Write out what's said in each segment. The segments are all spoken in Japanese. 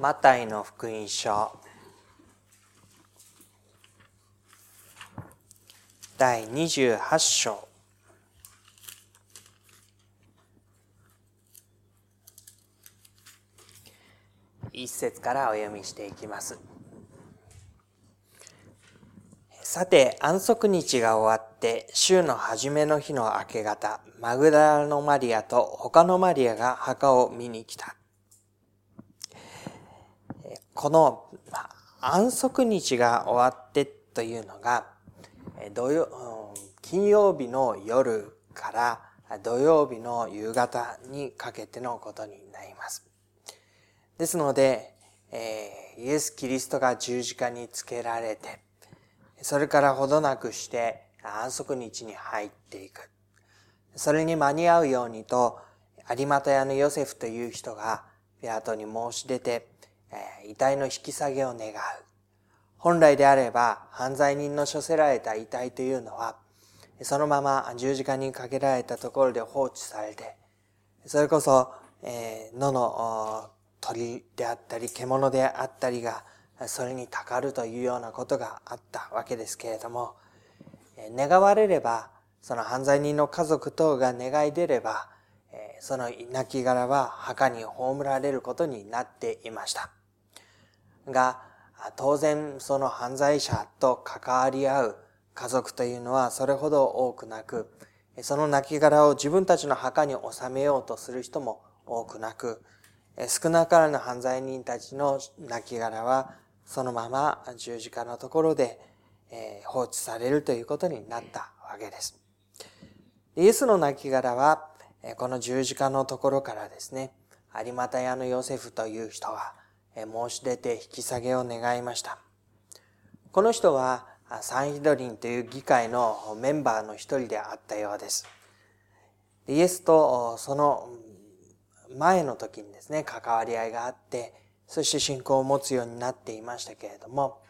マタイの福音書第28章一節からお読みしていきます。さて、安息日が終わって、週の初めの日の明け方、マグダラのマリアと他のマリアが墓を見に来た。この安息日が終わってというのが、土曜金曜日の夜から土曜日の夕方にかけてのことになります。ですので、え、イエス・キリストが十字架につけられて、それからほどなくして安息日に入っていく。それに間に合うようにと、有股屋のヨセフという人がピラトに申し出て、遺体の引き下げを願う。本来であれば犯罪人の処せられた遺体というのは、そのまま十字架にかけられたところで放置されて、それこそ、えー、野の鳥であったり獣であったりがそれにたかるというようなことがあったわけですけれども、願われれば、その犯罪人の家族等が願い出れば、その亡きは墓に葬られることになっていました。が、当然その犯罪者と関わり合う家族というのはそれほど多くなく、その亡きを自分たちの墓に収めようとする人も多くなく、少なからぬ犯罪人たちの亡きはそのまま十字架のところで放置されるということになったわけです。イエスの亡骸は、この十字架のところからですね、有股屋のヨセフという人が申し出て引き下げを願いました。この人はサンヒドリンという議会のメンバーの一人であったようです。イエスとその前の時にですね、関わり合いがあって、そして信仰を持つようになっていましたけれども、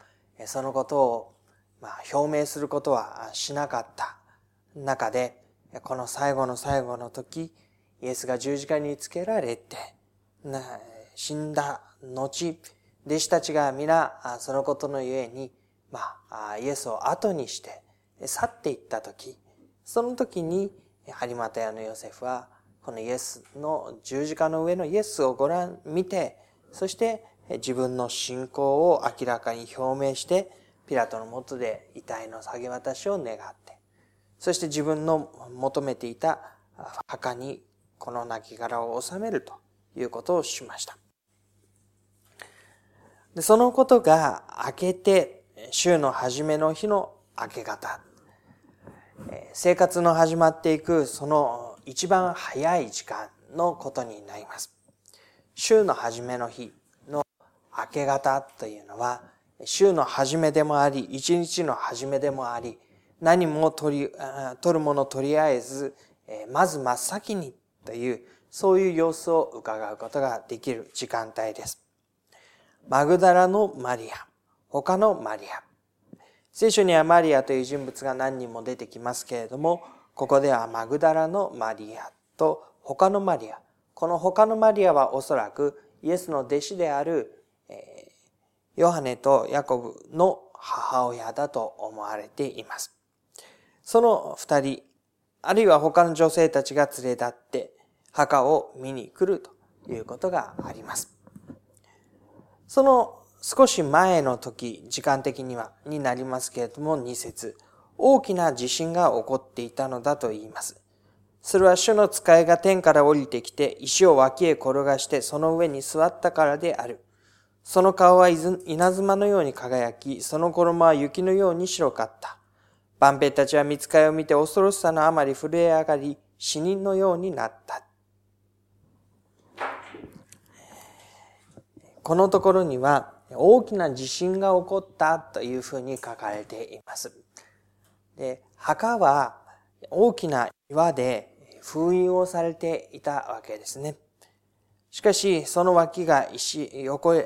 そのことを、ま、表明することはしなかった中で、この最後の最後の時、イエスが十字架につけられて、死んだ後、弟子たちが皆そのことのゆえに、まあ、イエスを後にして去っていった時、その時に、有股屋のヨセフは、このイエスの十字架の上のイエスをご覧、見て、そして自分の信仰を明らかに表明して、ピラトのもとで遺体の下げ渡しを願って、そして自分の求めていた墓にこの亡骸を収めるということをしました。でそのことが明けて、週の初めの日の明け方。生活の始まっていくその一番早い時間のことになります。週の初めの日の明け方というのは、週の初めでもあり、一日の初めでもあり、何も取り、取るものとりあえず、まず真っ先にという、そういう様子を伺うことができる時間帯です。マグダラのマリア、他のマリア。聖書にはマリアという人物が何人も出てきますけれども、ここではマグダラのマリアと他のマリア。この他のマリアはおそらくイエスの弟子である、えヨハネとヤコブの母親だと思われています。その二人、あるいは他の女性たちが連れ立って墓を見に来るということがあります。その少し前の時、時間的には、になりますけれども、二節。大きな地震が起こっていたのだと言います。それは主の使いが天から降りてきて、石を脇へ転がしてその上に座ったからである。その顔は稲妻のように輝き、その衣は雪のように白かった。万兵たちは見つかいを見て恐ろしさのあまり震え上がり、死人のようになった。このところには大きな地震が起こったというふうに書かれています。で墓は大きな岩で封印をされていたわけですね。しかし、その脇が石、横へ、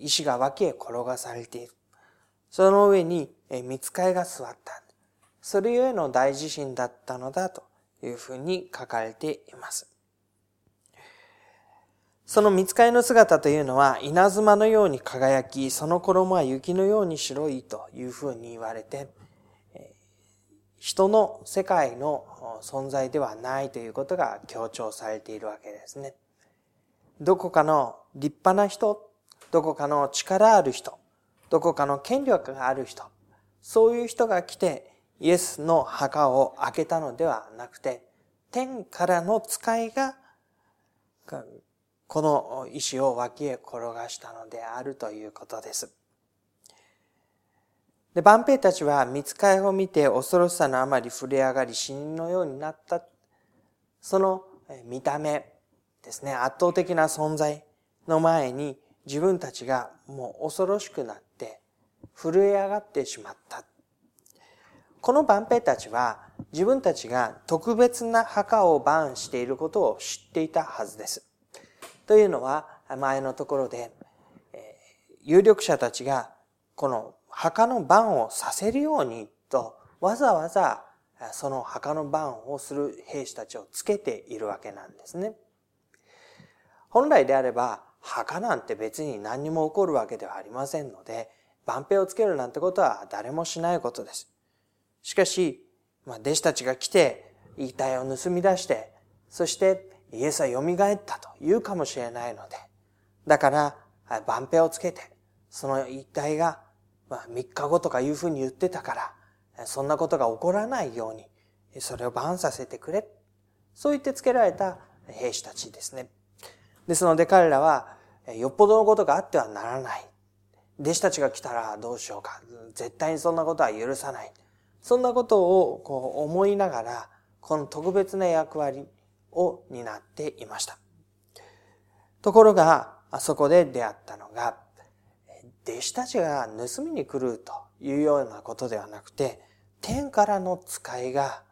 石が脇へ転がされている。その上に見つかいが座った。それゆえの大地震だったのだというふうに書かれています。その見つかりの姿というのは稲妻のように輝き、その衣は雪のように白いというふうに言われて、人の世界の存在ではないということが強調されているわけですね。どこかの立派な人、どこかの力ある人、どこかの権力がある人、そういう人が来てイエスの墓を開けたのではなくて、天からの使いが、この石を脇へ転がしたのであるということです。で、万兵たちは見つかりを見て恐ろしさのあまり震え上がり死人のようになった。その見た目ですね、圧倒的な存在の前に自分たちがもう恐ろしくなって震え上がってしまった。この万兵たちは自分たちが特別な墓をバンしていることを知っていたはずです。というのは前のところで有力者たちがこの墓の番をさせるようにとわざわざその墓の番をする兵士たちをつけているわけなんですね。本来であれば墓なんて別に何にも起こるわけではありませんので、万兵をつけるなんてことは誰もしないことです。しかし、まあ、弟子たちが来て、遺体を盗み出して、そしてイエスは蘇ったと言うかもしれないので、だから、万平をつけて、その遺体が、まあ、3日後とかいうふうに言ってたから、そんなことが起こらないように、それをバンさせてくれ。そう言ってつけられた兵士たちですね。ですので彼らは、よっぽどのことがあってはならない。弟子たちが来たらどうしようか。絶対にそんなことは許さない。そんなことをこう思いながら、この特別な役割を担っていました。ところが、あそこで出会ったのが、弟子たちが盗みに来るというようなことではなくて、天からの使いが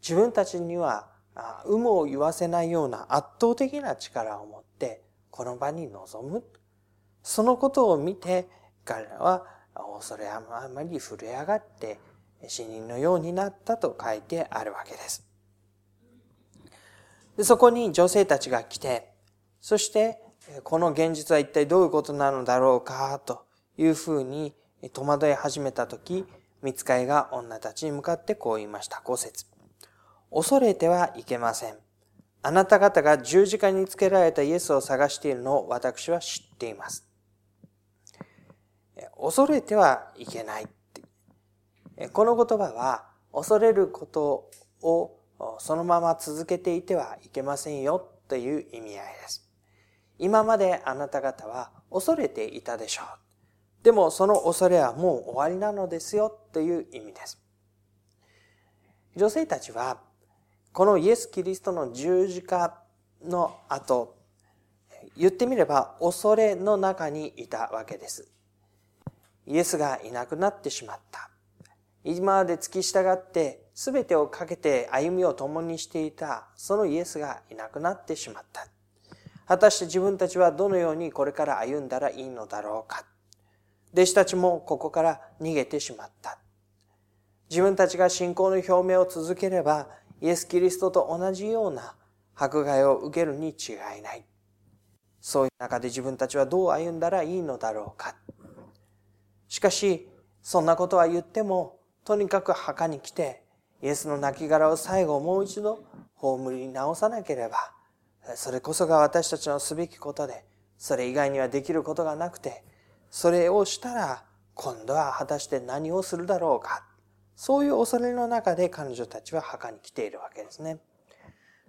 自分たちには有無を言わせないような圧倒的な力を持ってこの場に臨む。そのことを見て彼らは恐れあまり震え上がって死人のようになったと書いてあるわけです。でそこに女性たちが来て、そしてこの現実は一体どういうことなのだろうかというふうに戸惑い始めたとき、見つかいが女たちに向かってこう言いました。五節。恐れてはいけません。あなた方が十字架につけられたイエスを探しているのを私は知っています。恐れてはいけない。この言葉は恐れることをそのまま続けていてはいけませんよという意味合いです。今まであなた方は恐れていたでしょう。でもその恐れはもう終わりなのですよという意味です。女性たちはこのイエス・キリストの十字架の後、言ってみれば恐れの中にいたわけです。イエスがいなくなってしまった。今まで付き従って全てをかけて歩みを共にしていたそのイエスがいなくなってしまった。果たして自分たちはどのようにこれから歩んだらいいのだろうか。弟子たちもここから逃げてしまった。自分たちが信仰の表明を続ければイエス・キリストと同じような迫害を受けるに違いない。そういう中で自分たちはどう歩んだらいいのだろうか。しかし、そんなことは言ってもとにかく墓に来て、イエスの亡骸を最後もう一度葬り直さなければ、それこそが私たちのすべきことで、それ以外にはできることがなくて、それをしたら今度は果たして何をするだろうか。そういう恐れの中で彼女たちは墓に来ているわけですね。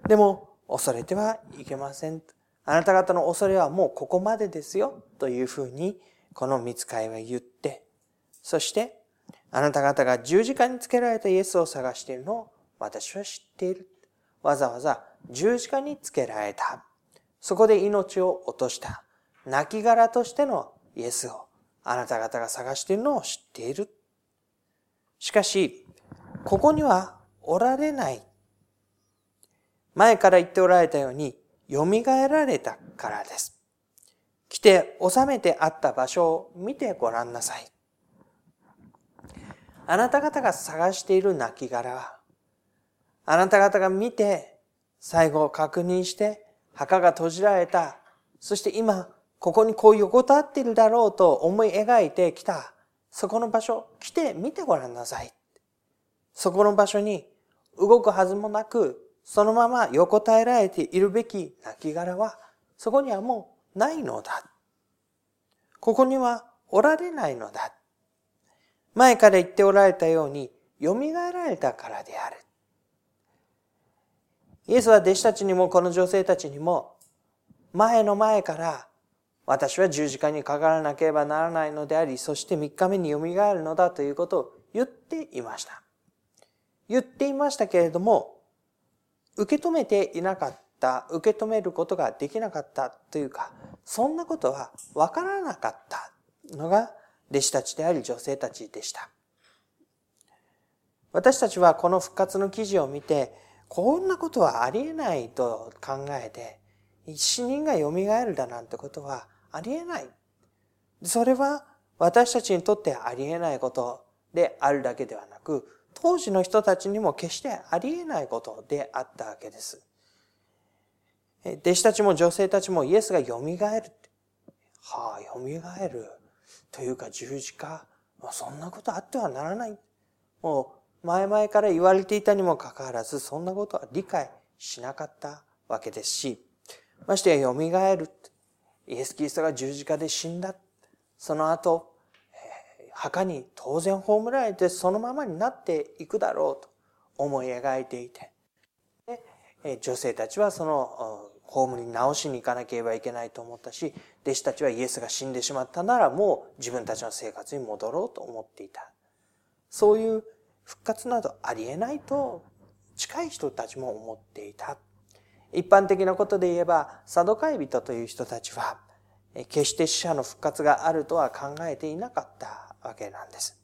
でも、恐れてはいけません。あなた方の恐れはもうここまでですよ。というふうに、この見つかいは言って、そしてあなた方が十字架につけられたイエスを探しているのを私は知っている。わざわざ十字架につけられた。そこで命を落とした。亡骸としてのイエスをあなた方が探しているのを知っている。しかし、ここにはおられない。前から言っておられたように、蘇られたからです。来て収めてあった場所を見てごらんなさい。あなた方が探している亡骸は、あなた方が見て、最後確認して、墓が閉じられた、そして今、ここにこう横たっているだろうと思い描いてきた、そこの場所、来て見てごらんなさい。そこの場所に動くはずもなく、そのまま横たえられているべき亡骸は、そこにはもうないのだ。ここにはおられないのだ。前から言っておられたように、蘇られたからである。イエスは弟子たちにもこの女性たちにも、前の前から私は十字架にかからなければならないのであり、そして三日目に蘇るのだということを言っていました。言っていましたけれども、受け止めていなかった、受け止めることができなかったというか、そんなことはわからなかったのが弟子たちであり女性たちでした。私たちはこの復活の記事を見て、こんなことはありえないと考えて、死人が蘇るだなんてことはありえない。それは私たちにとってありえないことであるだけではなく、当時の人たちにも決してありえないことであったわけです。弟子たちも女性たちもイエスが蘇る。はあ、蘇る。というか十字架？そんなことあってはならない。もう前々から言われていたにもかかわらず、そんなことは理解しなかったわけですし、ましてや蘇る。イエス・キリストが十字架で死んだ。その後、墓に当然葬られてそのままになっていくだろうと思い描いていて、で女性たちはその葬り直しに行かなければいけないと思ったし、弟子たちはイエスが死んでしまったならもう自分たちの生活に戻ろうと思っていた。そういう復活などありえないと近い人たちも思っていた。一般的なことで言えば、サドカイ人という人たちは、決して死者の復活があるとは考えていなかったわけなんです。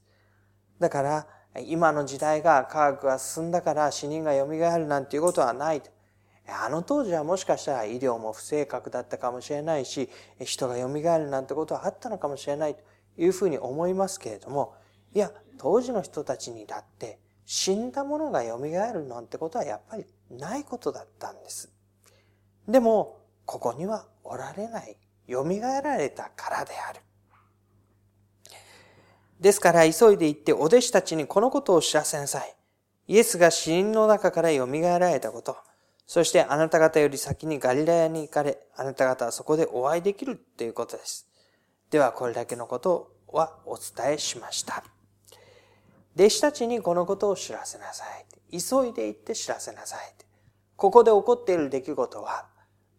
だから、今の時代が科学が進んだから死人が蘇るなんていうことはない。あの当時はもしかしたら医療も不正確だったかもしれないし、人が蘇るなんてことはあったのかもしれないというふうに思いますけれども、いや、当時の人たちにだって死んだものが蘇るなんてことはやっぱりないことだったんです。でも、ここにはおられない。蘇られたからである。ですから急いで行ってお弟子たちにこのことを知らせなさい。イエスが死人の中から蘇られたこと。そしてあなた方より先にガリラヤに行かれ、あなた方はそこでお会いできるということです。ではこれだけのことはお伝えしました。弟子たちにこのことを知らせなさい。急いで行って知らせなさい。ここで起こっている出来事は、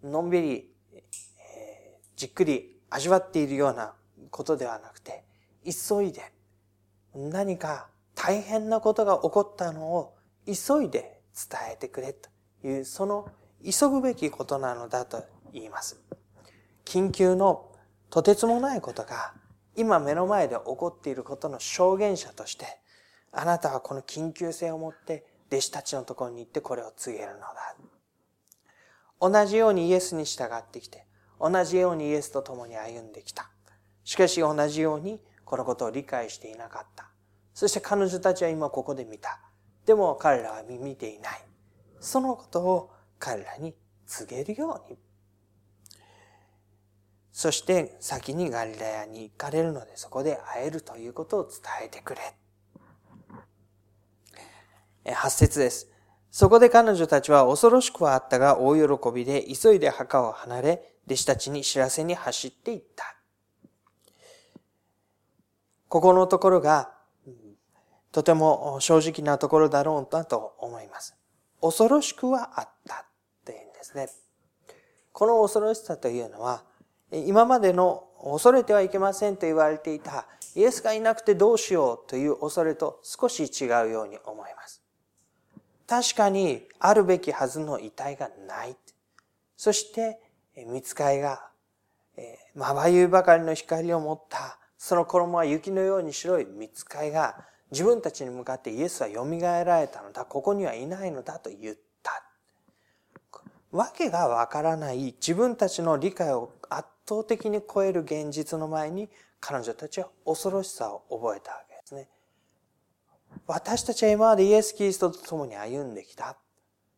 のんびり、え、じっくり味わっているようなことではなくて、急いで、何か大変なことが起こったのを急いで伝えてくれという、その急ぐべきことなのだと言います。緊急のとてつもないことが今目の前で起こっていることの証言者として、あなたはこの緊急性を持って弟子たちのところに行ってこれを告げるのだ。同じようにイエスに従ってきて、同じようにイエスと共に歩んできた。しかし同じようにこのことを理解していなかった。そして彼女たちは今ここで見た。でも彼らは見ていない。そのことを彼らに告げるように。そして先にガリラヤに行かれるのでそこで会えるということを伝えてくれ。8節です。そこで彼女たちは恐ろしくはあったが大喜びで急いで墓を離れ、弟子たちに知らせに走っていった。ここのところが、とても正直なところだろうなと思います。恐ろしくはあったというんですね。この恐ろしさというのは、今までの恐れてはいけませんと言われていたイエスがいなくてどうしようという恐れと少し違うように思います。確かにあるべきはずの遺体がない。そして、見つかいが、まばゆいばかりの光を持った、その衣は雪のように白い見つかいが、自分たちに向かってイエスは蘇られたのだ、ここにはいないのだと言った。わけがわからない自分たちの理解を圧倒的に超える現実の前に彼女たちは恐ろしさを覚えたわけですね。私たちは今までイエス・キリストと共に歩んできた。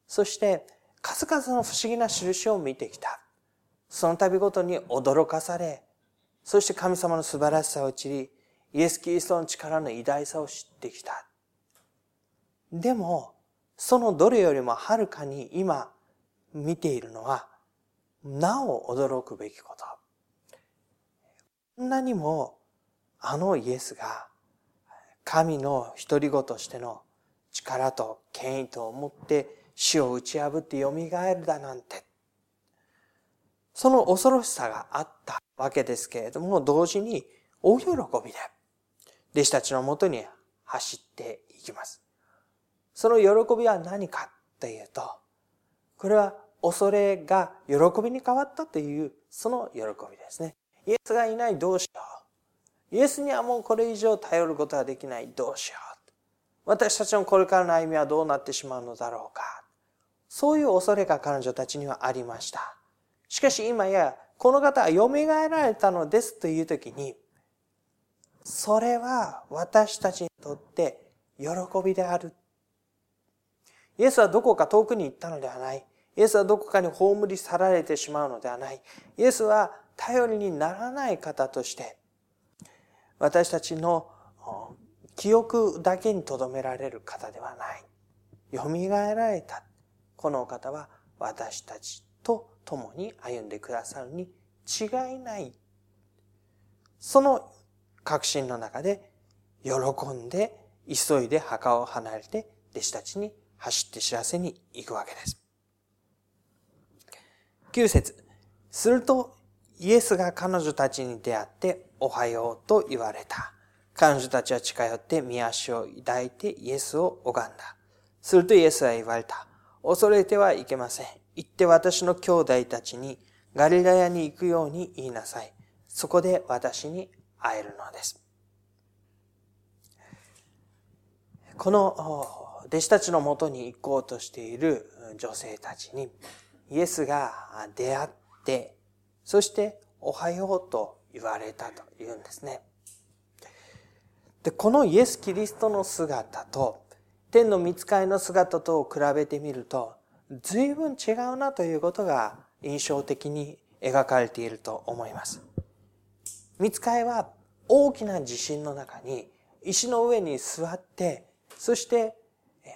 そして、数々の不思議な印を見てきた。その度ごとに驚かされ、そして神様の素晴らしさを知り、イエス・キリストの力の偉大さを知ってきた。でも、そのどれよりもはるかに今見ているのは、なお驚くべきこと。こんなにもあのイエスが神の独り子としての力と権威と思って死を打ち破って蘇るだなんて。その恐ろしさがあったわけですけれども、同時に大喜びで弟子たちのもとに走っていきます。その喜びは何かというと、これは恐れが喜びに変わったという、その喜びですね。イエスがいないどうしよう。イエスにはもうこれ以上頼ることができないどうしよう。私たちのこれからの歩みはどうなってしまうのだろうか。そういう恐れが彼女たちにはありました。しかし今や、この方は蘇られたのですという時に、それは私たちにとって喜びである。イエスはどこか遠くに行ったのではない。イエスはどこかに葬り去られてしまうのではない。イエスは頼りにならない方として、私たちの記憶だけに留められる方ではない。蘇られた。このお方は私たちと共に歩んでくださるに違いない。その確信の中で喜んで急いで墓を離れて弟子たちに走って知らせに行くわけです。9節するとイエスが彼女たちに出会っておはようと言われた。彼女たちは近寄って見足を抱いてイエスを拝んだ。するとイエスは言われた。恐れてはいけません。行って私の兄弟たちにガリラヤに行くように言いなさい。そこで私に会えるのです。この弟子たちのもとに行こうとしている女性たちにイエスが出会って、そしておはようと言われたというんですね。で、このイエス・キリストの姿と天の見つかりの姿とを比べてみると随分違うなということが印象的に描かれていると思います。見つかりは大きな地震の中に石の上に座って、そして、え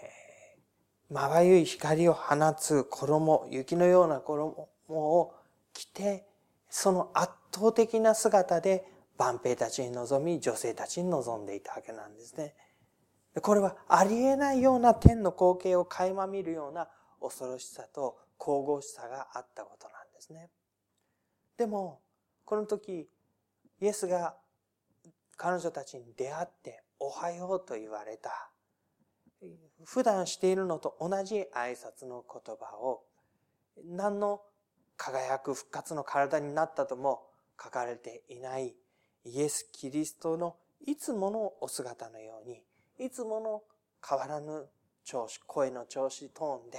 ー、まばゆい光を放つ衣、雪のような衣を着て、その圧倒的な姿で万兵たちに臨み、女性たちに臨んでいたわけなんですね。これはありえないような天の光景を垣間見るような恐ろしさと神々しさがあったことなんですね。でも、この時、イエスが彼女たちに出会っておはようと言われた。普段しているのと同じ挨拶の言葉を何の輝く復活の体になったとも書かれていないイエス・キリストのいつものお姿のようにいつもの変わらぬ調子、声の調子、トーンで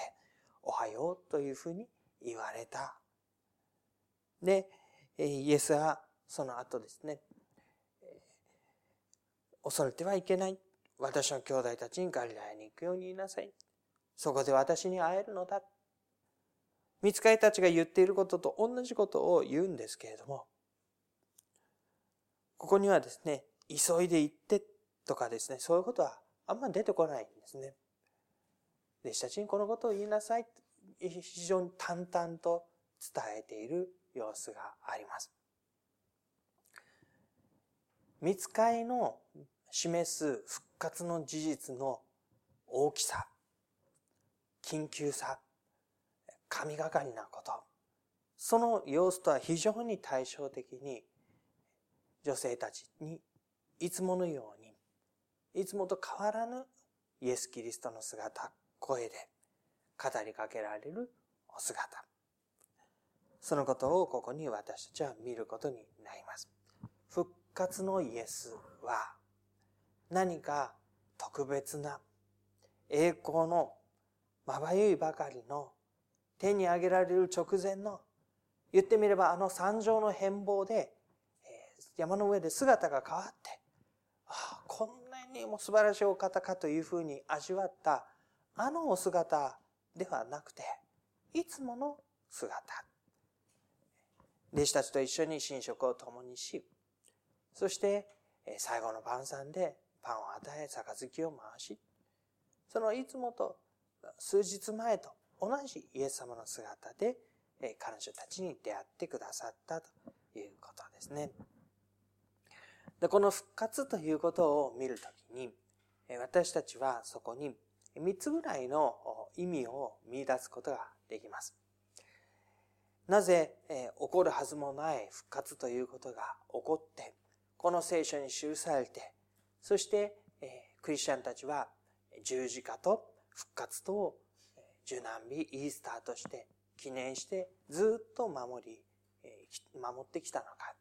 おはようというふうに言われた。で、イエスはその後ですね、恐れてはいけない。私の兄弟たちにガリラヤに行くように言いなさい。そこで私に会えるのだ。見つかりたちが言っていることと同じことを言うんですけれども、ここにはですね、急いで行ってとかですね、そういうことはあんま出てこないんですね。弟子たちにこのことを言いなさい。非常に淡々と伝えている様子があります。見つかりの示す復活の事実の大きさ、緊急さ、神がかりなこと、その様子とは非常に対照的に女性たちにいつものように、いつもと変わらぬイエス・キリストの姿、声で語りかけられるお姿。そのことをここに私たちは見ることになります。復活のイエスは何か特別な栄光のまばゆいばかりの手に上げられる直前の言ってみればあの山上の変貌で山の上で姿が変わってああこんなにも素晴らしいお方かというふうに味わったあのお姿ではなくていつもの姿。弟子たちと一緒に寝食を共にし、そして最後の晩餐でパンを与え、杯を回し、そのいつもと数日前と同じイエス様の姿で彼女たちに出会ってくださったということですね。で、この復活ということを見るときに、私たちはそこに3つぐらいの意味を見出すことができます。なぜ、起こるはずもない復活ということが起こって、この聖書に記されて、そして、え、クリスチャンたちは十字架と復活と受難日、イースターとして記念してずっと守り、守ってきたのか。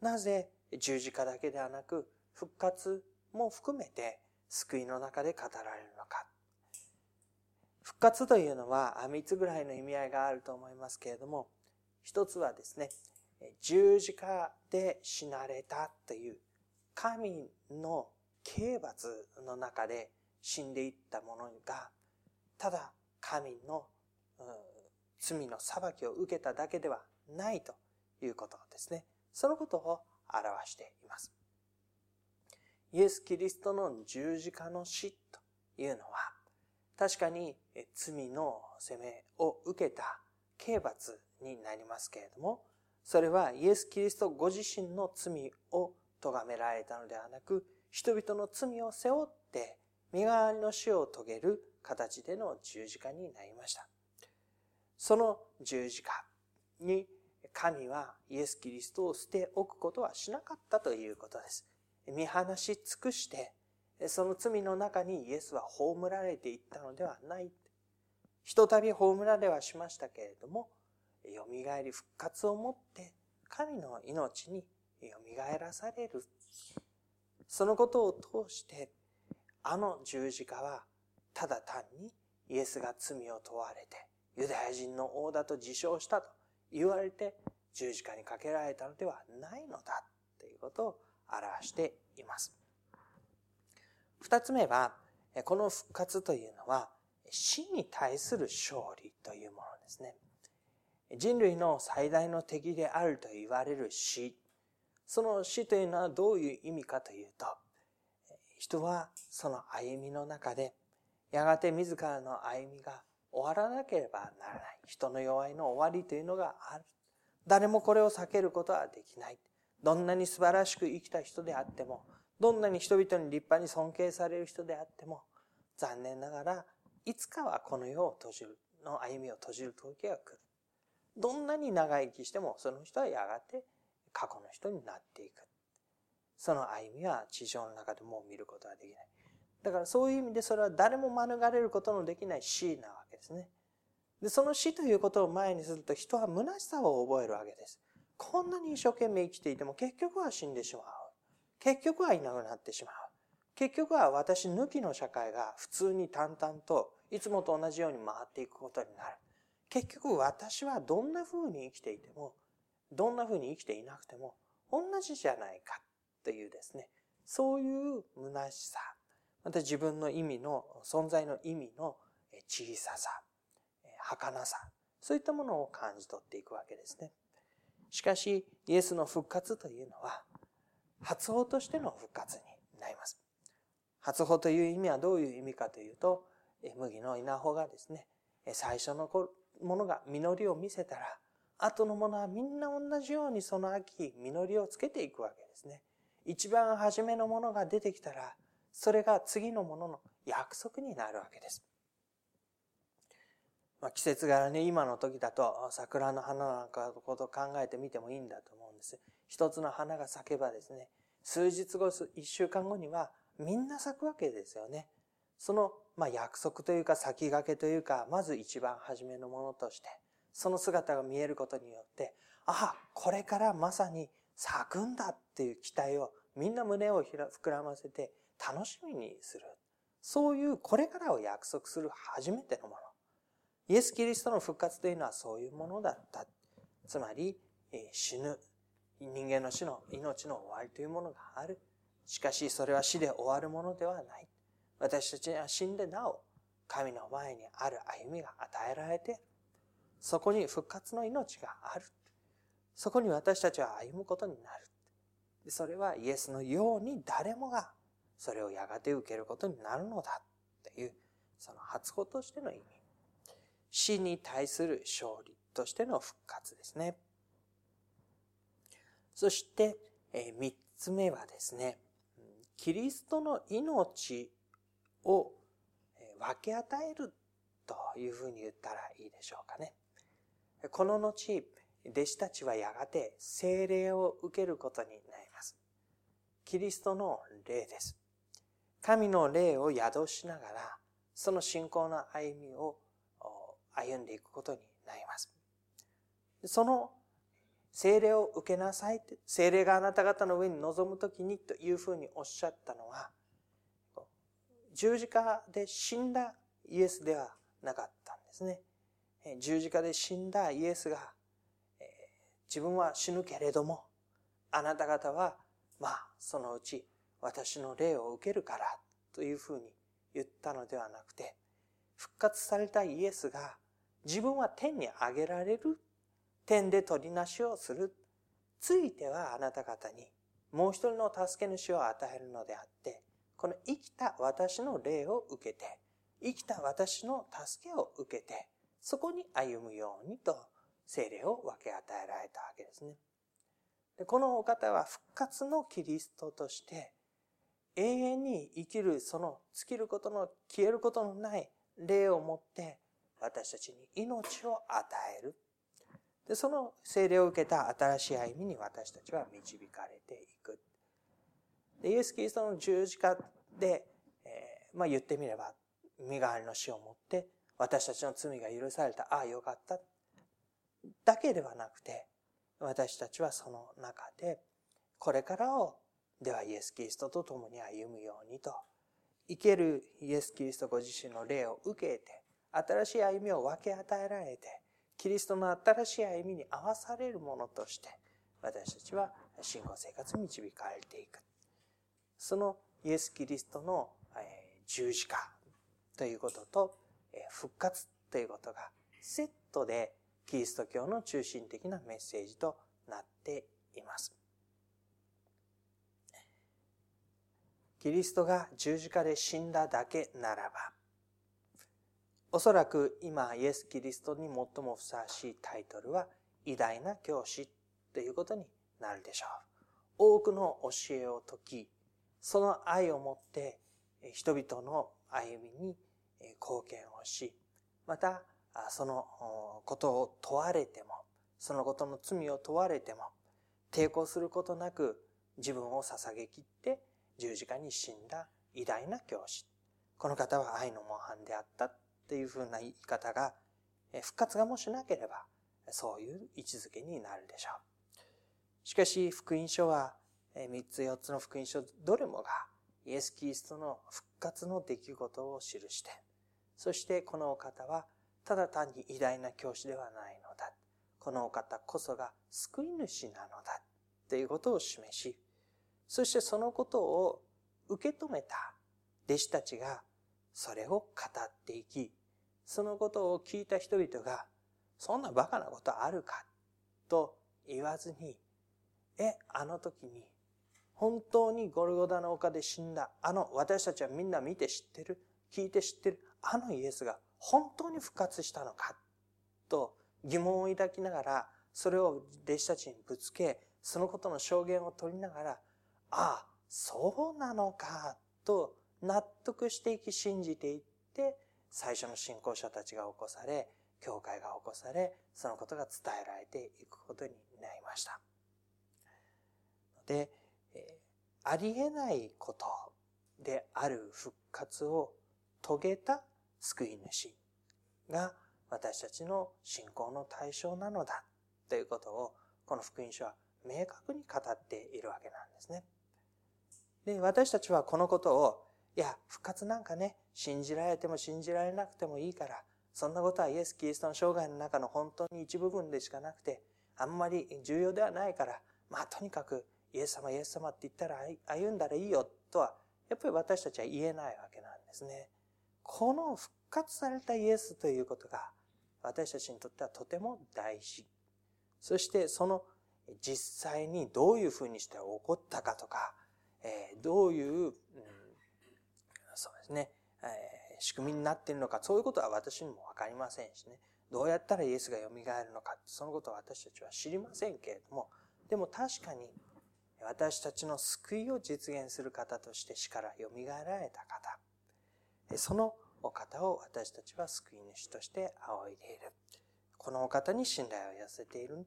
なぜ十字架だけではなく復活も含めて救いの中で語られるのか。復活というのは3つぐらいの意味合いがあると思いますけれども、一つはですね、十字架で死なれたという神の刑罰の中で死んでいったものが、ただ神の、罪の裁きを受けただけではないということですね。そのことを表しています。イエス・キリストの十字架の死というのは、確かに罪の責めを受けた刑罰になりますけれども、それはイエス・キリストご自身の罪を咎められたのではなく、人々の罪を背負って身代わりの死を遂げる形での十字架になりました。その十字架に神はイエス・キリストを捨ておくことはしなかったということです。見放し尽くして、その罪の中にイエスは葬られていったのではない。ひとたび葬られはしましたけれども、蘇り復活をもって神の命に蘇らされる。そのことを通して、あの十字架はただ単にイエスが罪を問われて、ユダヤ人の王だと自称したと言われて十字架にかけられたのではないのだということを表しています。二つ目は、この復活というのは、死に対する勝利というものですね。人類の最大の敵であると言われる死。その死というのはどういう意味かというと、人はその歩みの中で、やがて自らの歩みが終わらなければならない。人の弱いの終わりというのがある。誰もこれを避けることはできない。どんなに素晴らしく生きた人であっても、どんなに人々に立派に尊敬される人であっても、残念ながらいつかはこの世を閉じる、の歩みを閉じる時が来る。どんなに長生きしても、その人はやがて過去の人になっていく。その歩みは地上の中でも見ることはできない。だからそういう意味でそれは誰も免れることのできない死なわけですね。で、その死ということを前にすると人は虚しさを覚えるわけです。こんなに一生懸命生きていても結局は死んでしまう。結局はいなくなってしまう。結局は私抜きの社会が普通に淡々といつもと同じように回っていくことになる。結局私はどんな風に生きていても、どんな風に生きていなくても同じじゃないかというですね、そういう虚しさ、また自分の意味の、存在の意味の小ささ、儚さ、そういったものを感じ取っていくわけですね。しかし、イエスの復活というのは、発音としての復活になります。発穂という意味はどういう意味かというと、麦の稲穂がですね、最初の頃ものが実りを見せたら、後のものはみんな同じようにその秋、実りをつけていくわけですね。一番初めのものが出てきたら、それが次のものの約束になるわけです。まあ、季節柄ね、今の時だと桜の花なんかのことを考えてみてもいいんだと思うんです。一つの花が咲けばですね、数日後、一週間後にはみんな咲くわけですよね。その、まあ、約束というか先駆けというか、まず一番初めのものとして、その姿が見えることによって、ああ、これからまさに咲くんだっていう期待をみんな胸を膨らませて楽しみにする。そういうこれからを約束する初めてのもの。イエス・キリストの復活というのはそういうものだった。つまり、死ぬ。人間の死の命の終わりというものがある。しかしそれは死で終わるものではない。私たちには死んでなお、神の前にある歩みが与えられて、そこに復活の命がある。そこに私たちは歩むことになる。それはイエスのように誰もがそれをやがて受けることになるのだっていう、その初歩としての意味。死に対する勝利としての復活ですね。そして、え三つ目はですね、キリストの命を分け与えるというふうに言ったらいいでしょうかね。この後、弟子たちはやがて精霊を受けることになります。キリストの霊です。神の霊を宿しながら、その信仰の歩みを歩んでいくことになります。その精霊を受けなさい精霊があなた方の上に臨むときにというふうにおっしゃったのは、十字架で死んだイエスではなかったんですね。十字架で死んだイエスが、自分は死ぬけれども、あなた方は、まあ、そのうち私の霊を受けるからというふうに言ったのではなくて、復活されたイエスが自分は天に上げられる、天で取りなしをする、ついてはあなた方にもう一人の助け主を与えるのであって、この生きた私の霊を受けて、生きた私の助けを受けて、そこに歩むようにと精霊を分け与えられたわけですね。でこのお方は復活のキリストとして、永遠に生きるその尽きることの消えることのない霊を持って私たちに命を与える。で、その精霊を受けた新しい歩みに私たちは導かれていく。で、イエス・キリストの十字架で、えー、まあ言ってみれば、身代わりの死をもって私たちの罪が許された。ああ、よかった。だけではなくて、私たちはその中で、これからをではイエス・キリストと共に歩むようにと、生けるイエス・キリストご自身の霊を受けて、新しい歩みを分け与えられて、キリストの新しい歩みに合わされるものとして、私たちは信仰生活に導かれていく。そのイエス・キリストの十字架ということと復活ということがセットでキリスト教の中心的なメッセージとなっています。キリストが十字架で死んだだけならば、おそらく今イエス・キリストに最もふさわしいタイトルは偉大な教師ということになるでしょう。多くの教えを説き、その愛をもって人々の歩みに貢献をし、またそのことを問われても、そのことの罪を問われても、抵抗することなく自分を捧げきって十字架に死んだ偉大な教師。この方は愛の模範であったっていうふうな言い方が、復活がもしなければ、そういう位置づけになるでしょう。しかし、福音書は、三つ四つの福音書、どれもが、イエス・キリストの復活の出来事を記して、そしてこのお方は、ただ単に偉大な教師ではないのだ。このお方こそが救い主なのだ。ということを示し、そしてそのことを受け止めた弟子たちがそれを語っていき、そのことを聞いた人々が、そんな馬鹿なことあるかと言わずに、え、あの時に、本当にゴルゴダの丘で死んだ、あの私たちはみんな見て知ってる、聞いて知ってる、あのイエスが本当に復活したのかと疑問を抱きながら、それを弟子たちにぶつけ、そのことの証言を取りながら、ああ、そうなのか、と納得していき信じていって、最初の信仰者たちが起こされ、教会が起こされ、そのことが伝えられていくことになりました。で、ありえないことである復活を遂げた救い主が私たちの信仰の対象なのだということをこの福音書は明確に語っているわけなんですね。で、私たちはこのことを、いや、復活なんかね、信じられても信じられなくてもいいから、そんなことはイエス・キリストの生涯の中の本当に一部分でしかなくて、あんまり重要ではないから、まあとにかくイエス様、イエス様って言ったら歩んだらいいよとは、やっぱり私たちは言えないわけなんですね。この復活されたイエスということが、私たちにとってはとても大事。そしてその実際にどういうふうにして起こったかとか、えどういう、うん、そうですね、え仕組みになっているのか、そういうことは私にもわかりませんしね。どうやったらイエスが蘇るのか、そのことは私たちは知りませんけれども、でも確かに私たちの救いを実現する方として死から蘇られた方、そのお方を私たちは救い主として仰いでいる。このお方に信頼を寄せている。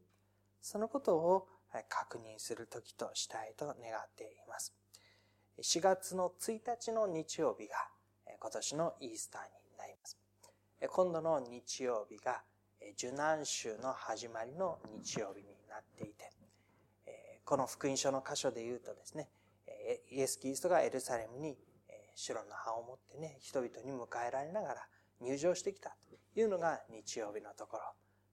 そのことを確認する時としたいと願っています。4月の1日の日曜日が今年のイースターになります。今度の日曜日が受難週の始まりの日曜日になっていて、この福音書の箇所で言うとですね、イエス・キリストがエルサレムに白の葉を持ってね、人々に迎えられながら入場してきたというのが日曜日のところ。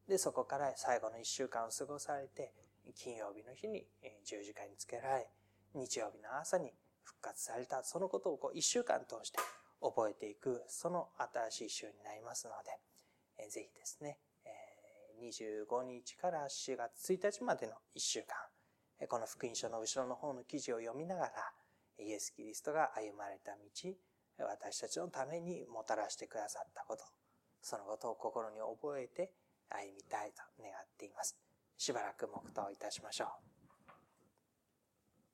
で、そこから最後の一週間を過ごされて、金曜日の日に十字架につけられ、日曜日の朝に復活された、そのことをこう一週間通して覚えていく、その新しい週になりますので、ぜひですね、25日から4月1日までの一週間、この福音書の後ろの方の記事を読みながら、イエス・キリストが歩まれた道、私たちのためにもたらしてくださったこと、そのことを心に覚えて歩みたいと願っています。しばらく黙祷いたしましょう。